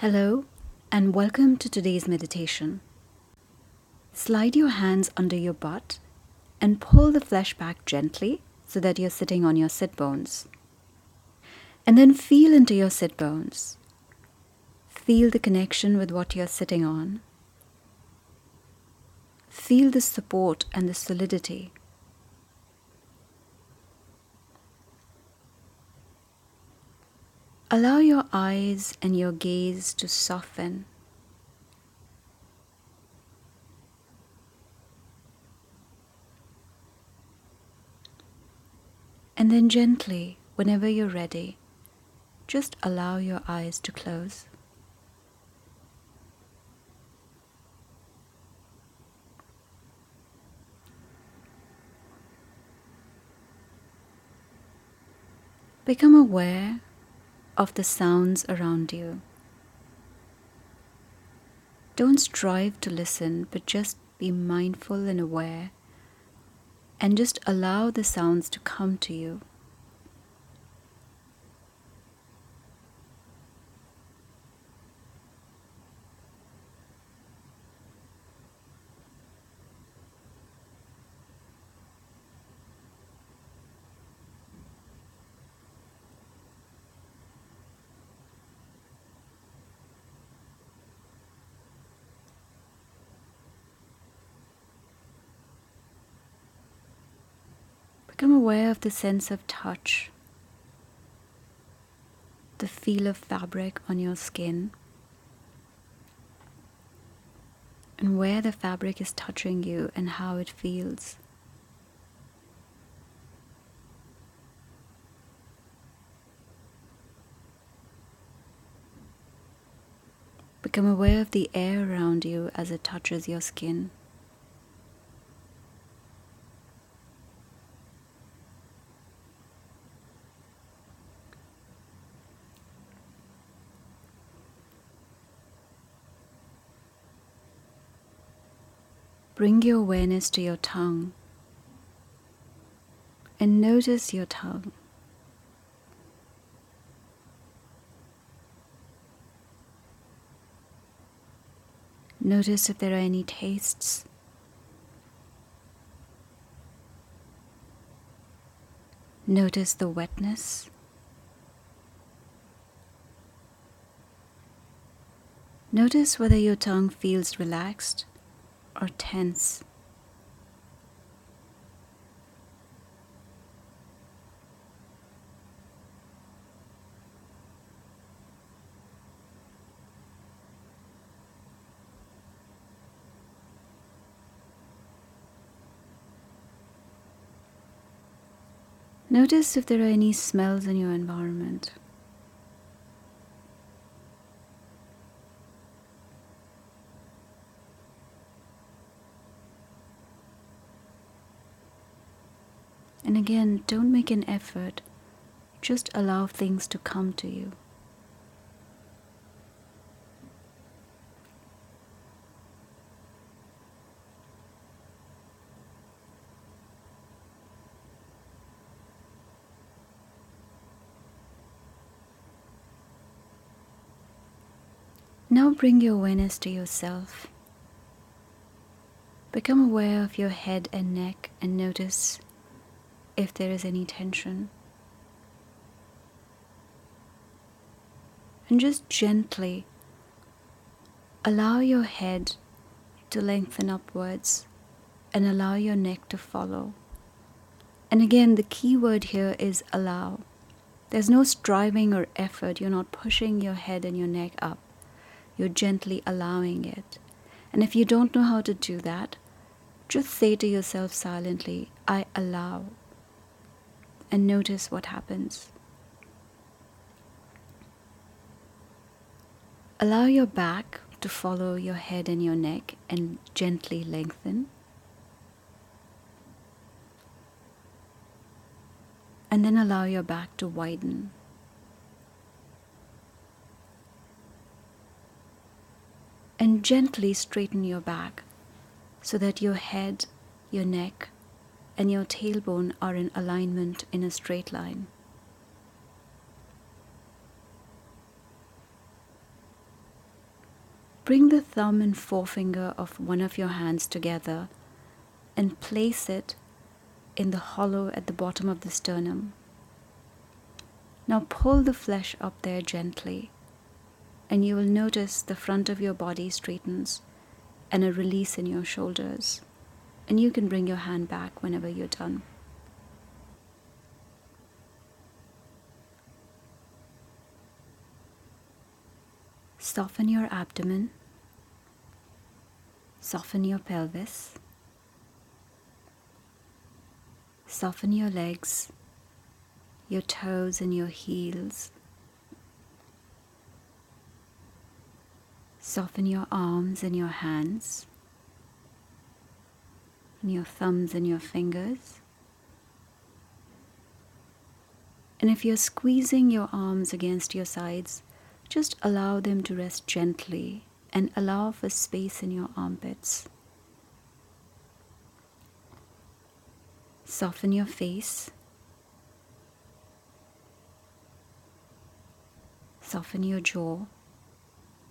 Hello, and welcome to today's meditation. Slide your hands under your butt and pull the flesh back gently so that you're sitting on your sit bones. And then feel into your sit bones. Feel the connection with what you're sitting on. Feel the support and the solidity. Allow your eyes and your gaze to soften. And then gently, whenever you're ready, just allow your eyes to close. Become aware of the sounds around you. Don't strive to listen, but just be mindful and aware, and just allow the sounds to come to you. Become aware of the sense of touch, the feel of fabric on your skin, and where the fabric is touching you and how it feels. Become aware of the air around you as it touches your skin. Bring your awareness to your tongue and notice your tongue. Notice if there are any tastes. Notice the wetness. Notice whether your tongue feels relaxed or tense. Notice if there are any smells in your environment. And again, don't make an effort, just allow things to come to you. Now bring your awareness to yourself. Become aware of your head and neck and notice if there is any tension. And just gently allow your head to lengthen upwards and allow your neck to follow. And again, the key word here is allow. There's no striving or effort. You're not pushing your head and your neck up. You're gently allowing it. And if you don't know how to do that, just say to yourself silently, I allow and notice what happens. Allow your back to follow your head and your neck and gently lengthen. And then allow your back to widen. And gently straighten your back so that your head, your neck, and your tailbone are in alignment in a straight line. bring the thumb and forefinger of one of your hands together and place it in the hollow at the bottom of the sternum. Now pull the flesh up there gently, and you will notice the front of your body straightens and a release in your shoulders. And you can bring your hand back whenever you're done. Soften your abdomen. Soften your pelvis. Soften your legs, your toes, and your heels. Soften your arms and your hands, and your thumbs and your fingers. And if you're squeezing your arms against your sides, just allow them to rest gently and allow for space in your armpits. Soften your face. Soften your jaw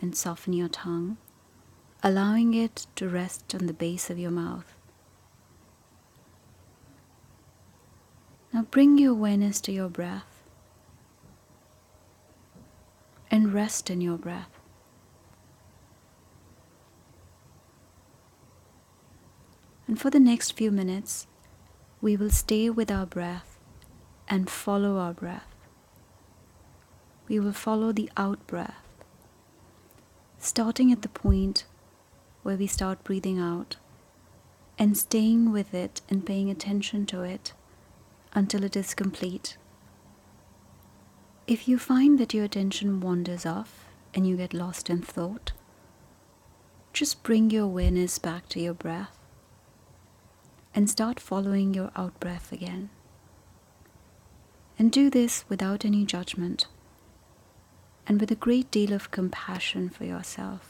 and soften your tongue, allowing it to rest on the base of your mouth. Now bring your awareness to your breath and rest in your breath. And for the next few minutes, we will stay with our breath and follow our breath. We will follow the out breath, starting at the point where we start breathing out and staying with it and paying attention to it until it is complete. If you find that your attention wanders off and you get lost in thought, just bring your awareness back to your breath and start following your out breath again. And do this without any judgment and with a great deal of compassion for yourself.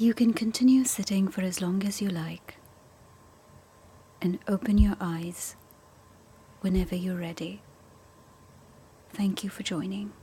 You can continue sitting for as long as you like and open your eyes whenever you're ready. Thank you for joining.